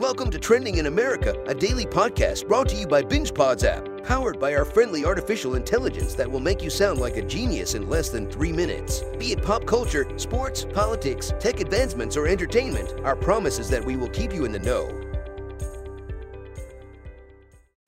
Welcome to Trending in America, a daily podcast brought to you by BingePods app, powered by our friendly artificial intelligence that will make you sound like a genius in less than three minutes. Be it pop culture, sports, politics, tech advancements, or entertainment, our promise is that we will keep you in the know.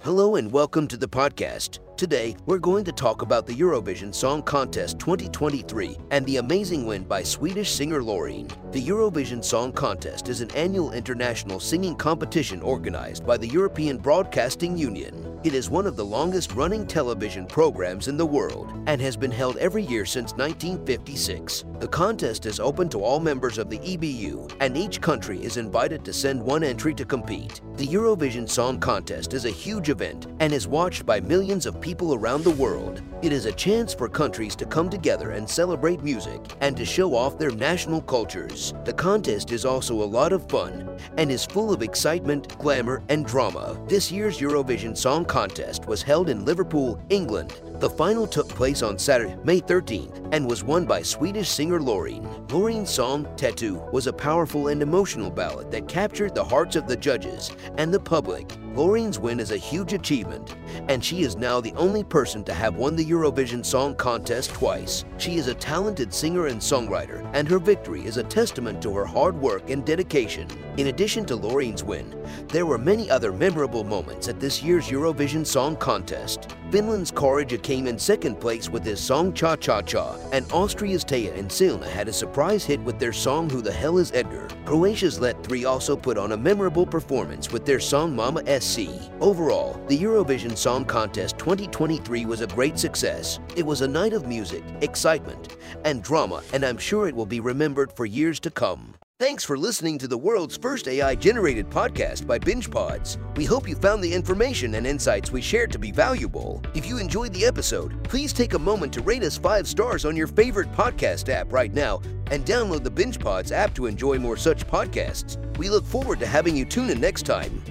Hello and welcome to the podcast. Today, we're going to talk about the Eurovision Song Contest 2023 and the amazing win by Swedish singer Loreen. The Eurovision Song Contest is an annual international singing competition organized by the European Broadcasting Union. It is one of the longest running television programs in the world and has been held every year since 1956. The contest is open to all members of the EBU and each country is invited to send one entry to compete. The Eurovision Song Contest is a huge event and is watched by millions of people around the world. It is a chance for countries to come together and celebrate music and to show off their national cultures. The contest is also a lot of fun and is full of excitement, glamour, and drama. This year's Eurovision Song Contest was held in Liverpool, England. The final took place on Saturday, May 13th, and was won by Swedish singer Loreen. Loreen's song, Tattoo, was a powerful and emotional ballad that captured the hearts of the judges and the public. Loreen's win is a huge achievement, and she is now the only person to have won the Eurovision Song Contest twice. She is a talented singer and songwriter, and her victory is a testament to her hard work and dedication. In addition to Loreen's win, there were many other memorable moments at this year's Eurovision Song Contest. Finland's Käärijä came in second place with his song Cha Cha Cha, and Austria's Teya and Salena had a surprise hit with their song Who the Hell is Edgar. Croatia's Let 3 also put on a memorable performance with their song Mama SC. Overall, the Eurovision Song Contest 2023 was a great success. It was a night of music, excitement, and drama, and I'm sure it will be remembered for years to come. Thanks for listening to the world's first AI generated podcast by BingePods. We hope you found the information and insights we shared to be valuable. If you enjoyed the episode, please take a moment to rate us five stars on your favorite podcast app right now and download the BingePods app to enjoy more such podcasts. We look forward to having you tune in next time.